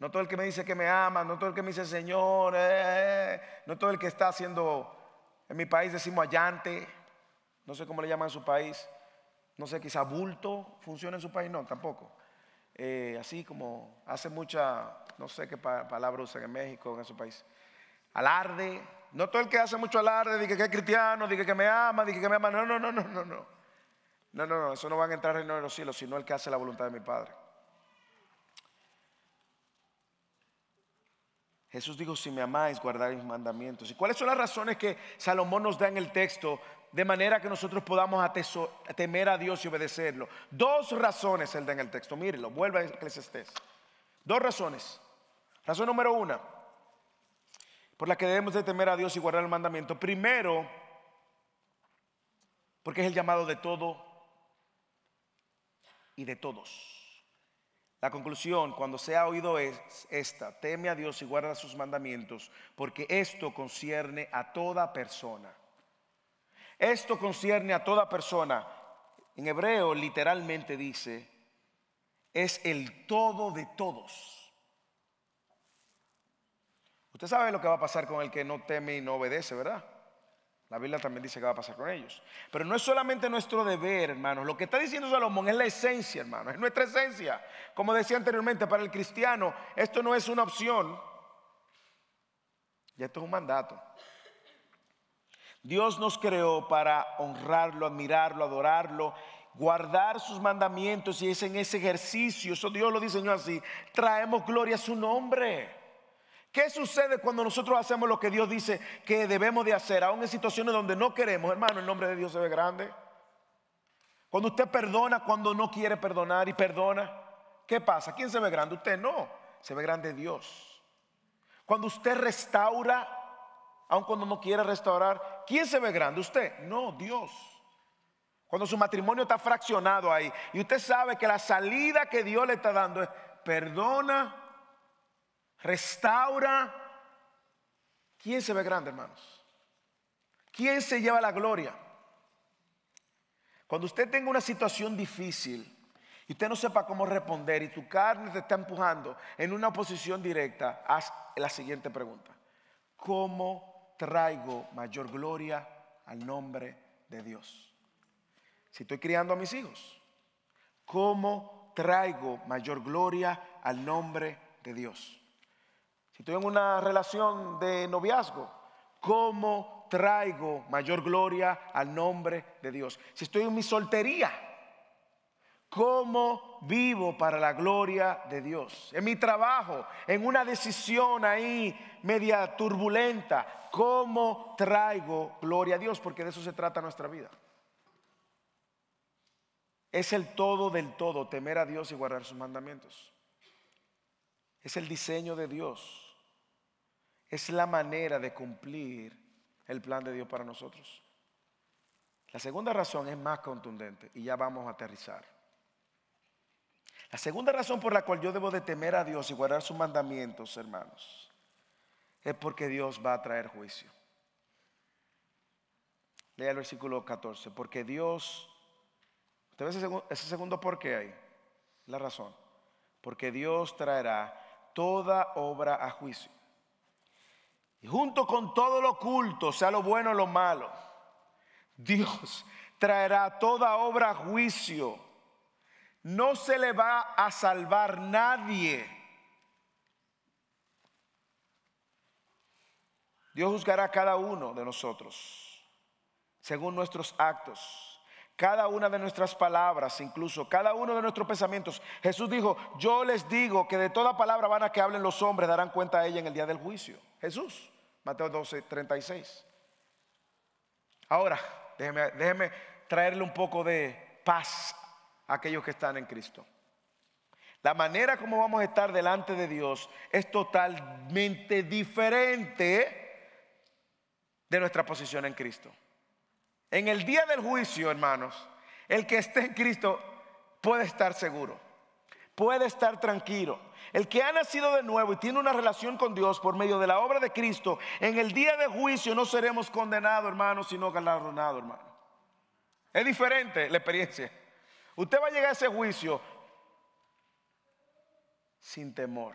No todo el que me dice que me ama, no todo el que me dice Señor, eh, no todo el que está haciendo, en mi país decimos allante, no sé cómo le llaman en su país, no sé, quizá bulto funciona en su país, no, tampoco. Eh, así como hace mucha, no sé qué palabra usan en México, en su país. Alarde, no todo el que hace mucho alarde, dice que es cristiano, dice que me ama, dice que me ama, no, no, no, no, no, no. No, no, no, eso no van a entrar en reino de los cielos, sino el que hace la voluntad de mi Padre. Jesús dijo, si me amáis, guardaréis mis mandamientos. ¿Y cuáles son las razones que Salomón nos da en el texto de manera que nosotros podamos temer a Dios y obedecerlo? Dos razones él da en el texto. Mírenlo, vuelva a estés. Dos razones. Razón número una, por la que debemos de temer a Dios y guardar el mandamiento. Primero, porque es el llamado de todo y de todos. La conclusión, cuando se ha oído es esta, teme a Dios y guarda sus mandamientos, porque esto concierne a toda persona. Esto concierne a toda persona. En hebreo literalmente dice, es el todo de todos. Usted sabe lo que va a pasar con el que no teme y no obedece, ¿verdad? La Biblia también dice que va a pasar con ellos. Pero no es solamente nuestro deber, hermanos. Lo que está diciendo Salomón es la esencia, hermano. Es nuestra esencia. Como decía anteriormente, para el cristiano esto no es una opción. Y esto es un mandato. Dios nos creó para honrarlo, admirarlo, adorarlo, guardar sus mandamientos y es en ese ejercicio, eso Dios lo diseñó así, traemos gloria a su nombre. ¿Qué sucede cuando nosotros hacemos lo que Dios dice que debemos de hacer, aún en situaciones donde no queremos? Hermano, el nombre de Dios se ve grande. Cuando usted perdona cuando no quiere perdonar y perdona, ¿qué pasa? ¿Quién se ve grande? Usted no, se ve grande Dios. Cuando usted restaura, aun cuando no quiere restaurar, ¿quién se ve grande? Usted, no, Dios. Cuando su matrimonio está fraccionado ahí y usted sabe que la salida que Dios le está dando es perdona restaura. ¿Quién se ve grande, hermanos? ¿Quién se lleva la gloria? Cuando usted tenga una situación difícil y usted no sepa cómo responder y tu carne te está empujando en una posición directa, haz la siguiente pregunta. ¿Cómo traigo mayor gloria al nombre de Dios? Si estoy criando a mis hijos, ¿cómo traigo mayor gloria al nombre de Dios? Si estoy en una relación de noviazgo, ¿cómo traigo mayor gloria al nombre de Dios? Si estoy en mi soltería, ¿cómo vivo para la gloria de Dios? En mi trabajo, en una decisión ahí media turbulenta, ¿cómo traigo gloria a Dios? Porque de eso se trata nuestra vida. Es el todo del todo, temer a Dios y guardar sus mandamientos. Es el diseño de Dios es la manera de cumplir el plan de Dios para nosotros. La segunda razón es más contundente y ya vamos a aterrizar. La segunda razón por la cual yo debo de temer a Dios y guardar sus mandamientos, hermanos, es porque Dios va a traer juicio. Lea el versículo 14, porque Dios, ¿usted ve ese segundo, ese segundo por qué ahí? La razón. Porque Dios traerá toda obra a juicio. Y junto con todo lo oculto, sea lo bueno o lo malo, Dios traerá toda obra a juicio. No se le va a salvar nadie. Dios juzgará a cada uno de nosotros según nuestros actos cada una de nuestras palabras, incluso cada uno de nuestros pensamientos. Jesús dijo, yo les digo que de toda palabra van a que hablen los hombres, darán cuenta a ella en el día del juicio. Jesús, Mateo 12, 36. Ahora, déjeme traerle un poco de paz aquellos que están en Cristo. La manera como vamos a estar delante de Dios es totalmente diferente de nuestra posición en Cristo. En el día del juicio, hermanos, el que esté en Cristo puede estar seguro, puede estar tranquilo. El que ha nacido de nuevo y tiene una relación con Dios por medio de la obra de Cristo, en el día de juicio no seremos condenados, hermanos, sino galardonados, hermano. Es diferente la experiencia. Usted va a llegar a ese juicio sin temor.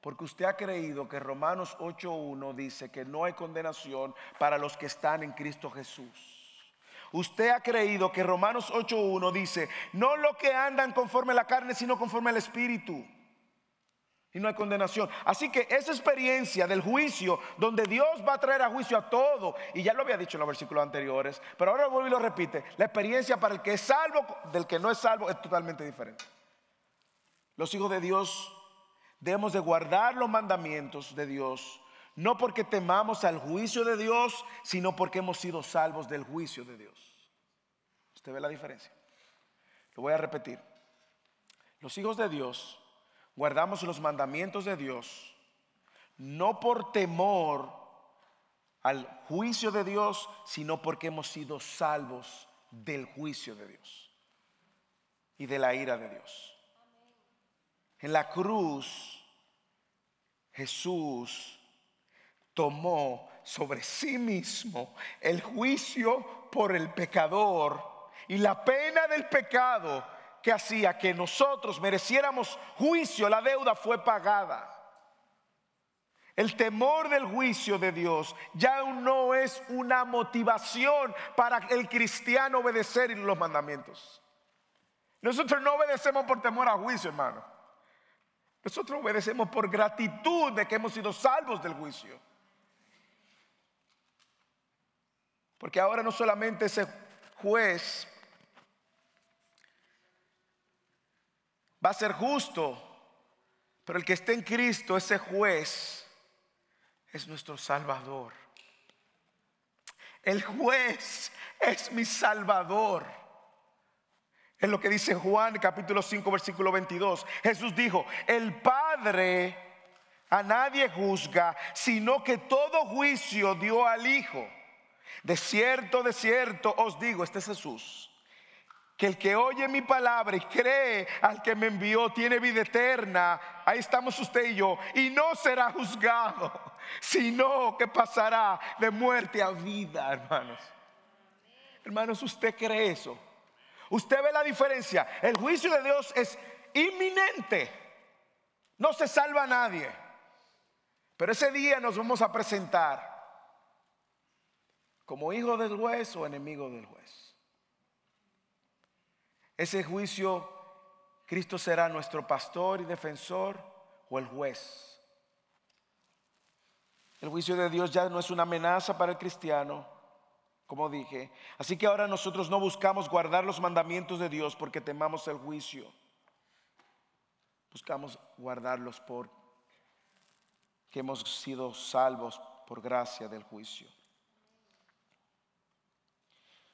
Porque usted ha creído que Romanos 8.1 dice que no hay condenación para los que están en Cristo Jesús. Usted ha creído que Romanos 8.1 dice, no lo que andan conforme a la carne, sino conforme al Espíritu. Y no hay condenación. Así que esa experiencia del juicio, donde Dios va a traer a juicio a todo, y ya lo había dicho en los versículos anteriores, pero ahora vuelve y lo repite, la experiencia para el que es salvo del que no es salvo es totalmente diferente. Los hijos de Dios debemos de guardar los mandamientos de Dios, no porque temamos al juicio de Dios, sino porque hemos sido salvos del juicio de Dios. ¿Usted ve la diferencia? Lo voy a repetir. Los hijos de Dios guardamos los mandamientos de Dios, no por temor al juicio de Dios, sino porque hemos sido salvos del juicio de Dios y de la ira de Dios. En la cruz, Jesús tomó sobre sí mismo el juicio por el pecador y la pena del pecado que hacía que nosotros mereciéramos juicio, la deuda fue pagada. El temor del juicio de Dios ya no es una motivación para el cristiano obedecer los mandamientos. Nosotros no obedecemos por temor a juicio, hermano. Nosotros obedecemos por gratitud de que hemos sido salvos del juicio. Porque ahora no solamente ese juez va a ser justo, pero el que esté en Cristo, ese juez, es nuestro Salvador. El juez es mi Salvador. Es lo que dice Juan capítulo 5 versículo 22. Jesús dijo, el Padre a nadie juzga, sino que todo juicio dio al Hijo. De cierto, de cierto os digo, este es Jesús, que el que oye mi palabra y cree al que me envió tiene vida eterna. Ahí estamos usted y yo. Y no será juzgado, sino que pasará de muerte a vida, hermanos. Hermanos, ¿usted cree eso? Usted ve la diferencia. El juicio de Dios es inminente. No se salva a nadie. Pero ese día nos vamos a presentar como hijo del juez o enemigo del juez. Ese juicio, Cristo será nuestro pastor y defensor o el juez. El juicio de Dios ya no es una amenaza para el cristiano, como dije. Así que ahora nosotros no buscamos guardar los mandamientos de Dios porque temamos el juicio. Buscamos guardarlos por que hemos sido salvos por gracia del juicio.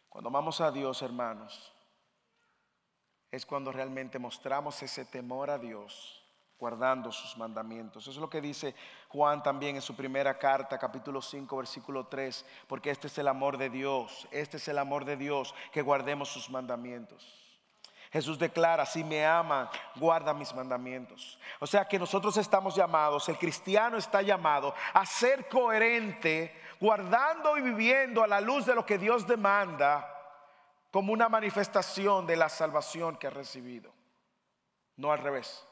Cuando amamos a Dios, hermanos, es cuando realmente mostramos ese temor a Dios guardando sus mandamientos. Eso es lo que dice Juan también en su primera carta, capítulo 5, versículo 3, porque este es el amor de Dios, este es el amor de Dios, que guardemos sus mandamientos. Jesús declara, si me ama, guarda mis mandamientos. O sea que nosotros estamos llamados, el cristiano está llamado a ser coherente, guardando y viviendo a la luz de lo que Dios demanda como una manifestación de la salvación que ha recibido, no al revés.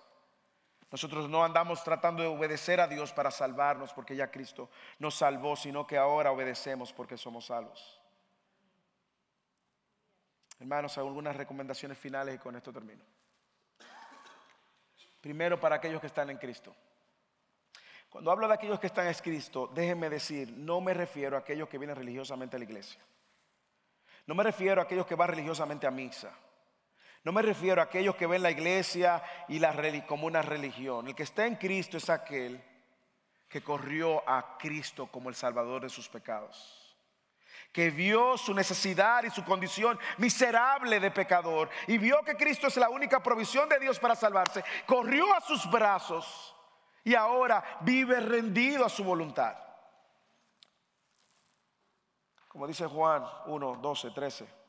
Nosotros no andamos tratando de obedecer a Dios para salvarnos porque ya Cristo nos salvó, sino que ahora obedecemos porque somos salvos. Hermanos, algunas recomendaciones finales y con esto termino. Primero, para aquellos que están en Cristo. Cuando hablo de aquellos que están en Cristo, déjenme decir, no me refiero a aquellos que vienen religiosamente a la iglesia. No me refiero a aquellos que van religiosamente a misa. No me refiero a aquellos que ven la iglesia y la como una religión. El que está en Cristo es aquel que corrió a Cristo como el Salvador de sus pecados. Que vio su necesidad y su condición miserable de pecador y vio que Cristo es la única provisión de Dios para salvarse. Corrió a sus brazos y ahora vive rendido a su voluntad. Como dice Juan 1, 12, 13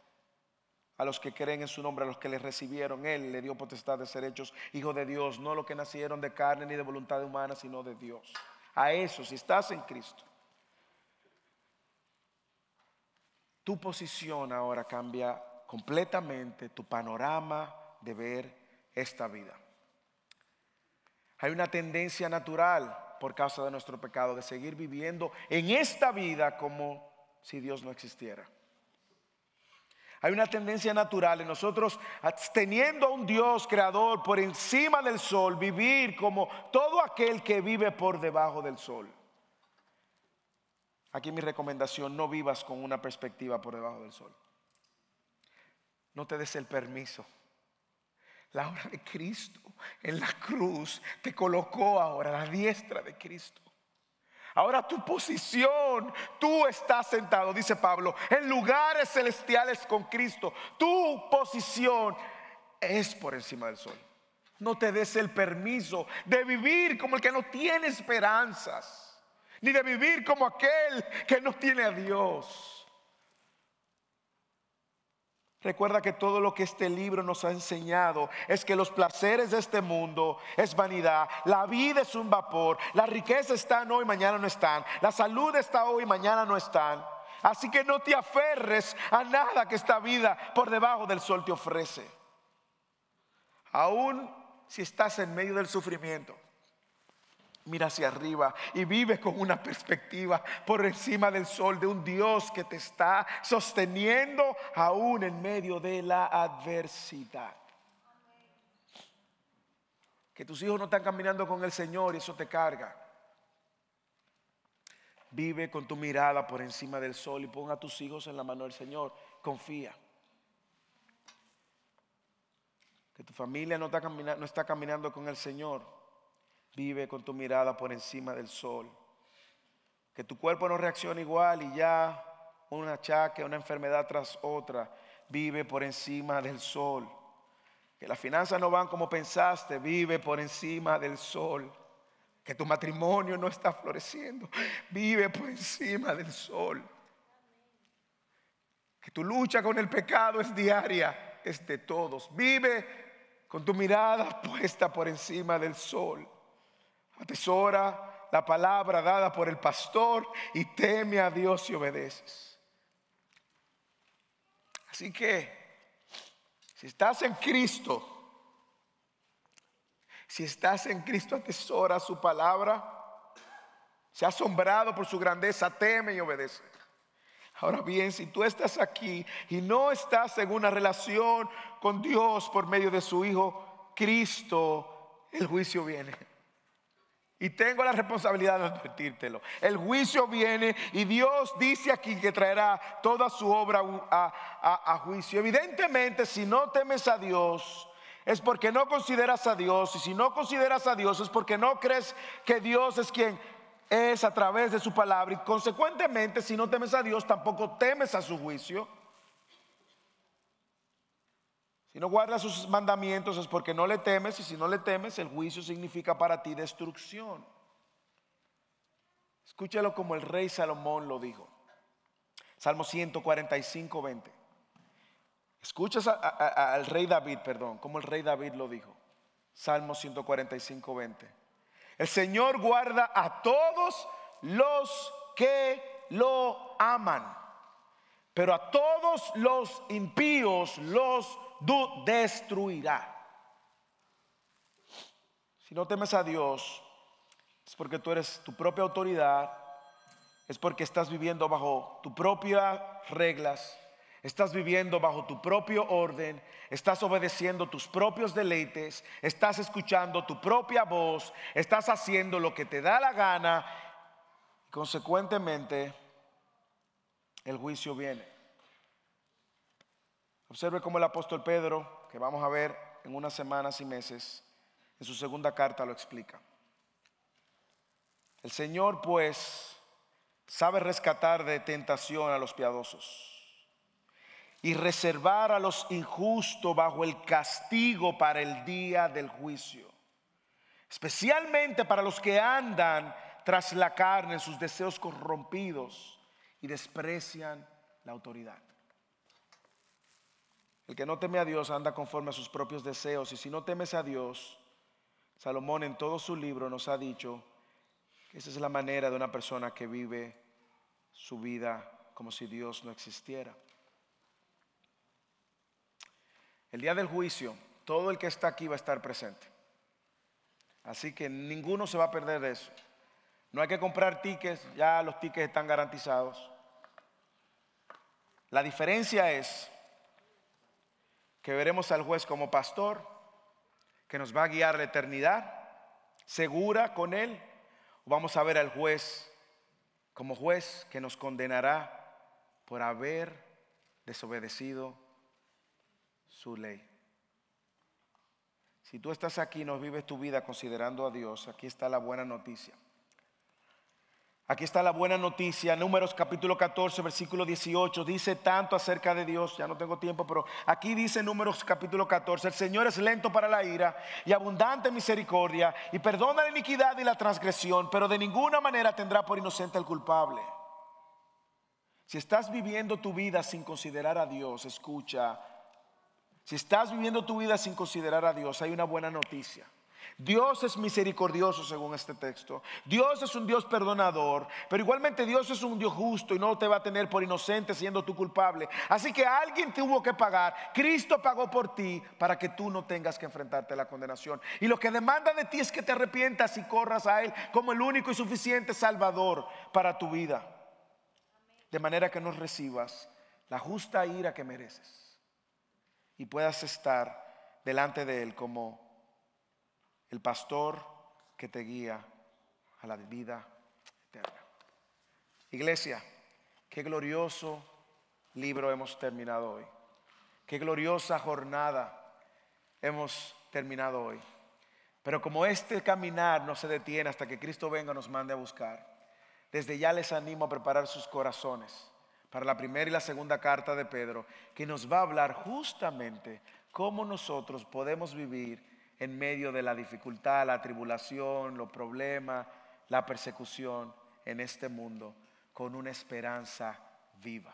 a los que creen en su nombre, a los que le recibieron. Él le dio potestad de ser hechos hijos de Dios, no los que nacieron de carne ni de voluntad humana, sino de Dios. A eso, si estás en Cristo, tu posición ahora cambia completamente tu panorama de ver esta vida. Hay una tendencia natural por causa de nuestro pecado de seguir viviendo en esta vida como si Dios no existiera. Hay una tendencia natural en nosotros, teniendo a un Dios creador por encima del sol, vivir como todo aquel que vive por debajo del sol. Aquí mi recomendación, no vivas con una perspectiva por debajo del sol. No te des el permiso. La obra de Cristo en la cruz te colocó ahora a la diestra de Cristo. Ahora tu posición, tú estás sentado, dice Pablo, en lugares celestiales con Cristo. Tu posición es por encima del sol. No te des el permiso de vivir como el que no tiene esperanzas, ni de vivir como aquel que no tiene a Dios. Recuerda que todo lo que este libro nos ha enseñado es que los placeres de este mundo es vanidad, la vida es un vapor, la riqueza está hoy, mañana no están, la salud está hoy, mañana no están. Así que no te aferres a nada que esta vida por debajo del sol te ofrece. Aún si estás en medio del sufrimiento, Mira hacia arriba y vive con una perspectiva por encima del sol de un Dios que te está sosteniendo aún en medio de la adversidad. Que tus hijos no están caminando con el Señor y eso te carga. Vive con tu mirada por encima del sol y ponga a tus hijos en la mano del Señor. Confía. Que tu familia no está, caminando, no está caminando con el Señor Vive con tu mirada por encima del sol. Que tu cuerpo no reaccione igual y ya un achaque, una enfermedad tras otra. Vive por encima del sol. Que las finanzas no van como pensaste. Vive por encima del sol. Que tu matrimonio no está floreciendo. Vive por encima del sol. Que tu lucha con el pecado es diaria, es de todos. Vive con tu mirada puesta por encima del sol. Atesora la palabra dada por el pastor y teme a Dios y obedeces. Así que, si estás en Cristo, si estás en Cristo, atesora su palabra. Se ha asombrado por su grandeza, teme y obedece. Ahora bien, si tú estás aquí y no estás en una relación con Dios por medio de su Hijo Cristo, el juicio viene. Y tengo la responsabilidad de advertírtelo. El juicio viene y Dios dice aquí que traerá toda su obra a, juicio. Evidentemente, si no temes a Dios, es porque no consideras a Dios. Y si no consideras a Dios, es porque no crees que Dios es quien es a través de su palabra. Y consecuentemente, si no temes a Dios, tampoco temes a su juicio. Si no guardas sus mandamientos es porque no le temes y si no le temes el juicio significa para ti destrucción. Escúchalo como el rey Salomón lo dijo. Salmo 145, 20. Escuchas al rey David, perdón, como el rey David lo dijo. Salmo 145, 20. El Señor guarda a todos los que lo aman pero a todos los impíos los destruirá. Si no temes a Dios, es porque tú eres tu propia autoridad, es porque estás viviendo bajo tus propias reglas, estás viviendo bajo tu propio orden, estás obedeciendo tus propios deleites, estás escuchando tu propia voz, estás haciendo lo que te da la gana. Consecuentemente, el juicio viene. Observe cómo el apóstol Pedro, que vamos a ver en unas semanas y meses, en su segunda carta lo explica. El Señor pues sabe rescatar de tentación a los piadosos y reservar a los injustos bajo el castigo para el día del juicio, especialmente para los que andan tras la carne sus deseos corrompidos y desprecian la autoridad. El que no teme a Dios anda conforme a sus propios deseos y si no temes a Dios, Salomón en todo su libro nos ha dicho que esa es la manera de una persona que vive su vida como si Dios no existiera. El día del juicio, todo el que está aquí va a estar presente. Así que ninguno se va a perder de eso. No hay que comprar tickets, ya los tickets están garantizados. La diferencia es que veremos al juez como pastor, que nos va a guiar la eternidad, segura con él, o vamos a ver al juez como juez que nos condenará por haber desobedecido su ley. Si tú estás aquí y no vives tu vida considerando a Dios, aquí está la buena noticia. Aquí está la buena noticia, Números capítulo 14, versículo 18, dice tanto acerca de Dios, ya no tengo tiempo, pero aquí dice Números capítulo 14, el Señor es lento para la ira y abundante misericordia y perdona la iniquidad y la transgresión, pero de ninguna manera tendrá por inocente al culpable. Si estás viviendo tu vida sin considerar a Dios, escucha, si estás viviendo tu vida sin considerar a Dios, hay una buena noticia. Dios es misericordioso según este texto. Dios es un Dios perdonador, pero igualmente Dios es un Dios justo y no te va a tener por inocente siendo tú culpable. Así que alguien tuvo que pagar. Cristo pagó por ti para que tú no tengas que enfrentarte a la condenación. Y lo que demanda de ti es que te arrepientas y corras a Él como el único y suficiente Salvador para tu vida. De manera que no recibas la justa ira que mereces y puedas estar delante de Él como el pastor que te guía a la vida eterna. Iglesia, qué glorioso libro hemos terminado hoy. Qué gloriosa jornada hemos terminado hoy. Pero como este caminar no se detiene hasta que Cristo venga nos mande a buscar, desde ya les animo a preparar sus corazones para la primera y la segunda carta de Pedro, que nos va a hablar justamente cómo nosotros podemos vivir en medio de la dificultad, la tribulación, los problemas, la persecución en este mundo con una esperanza viva.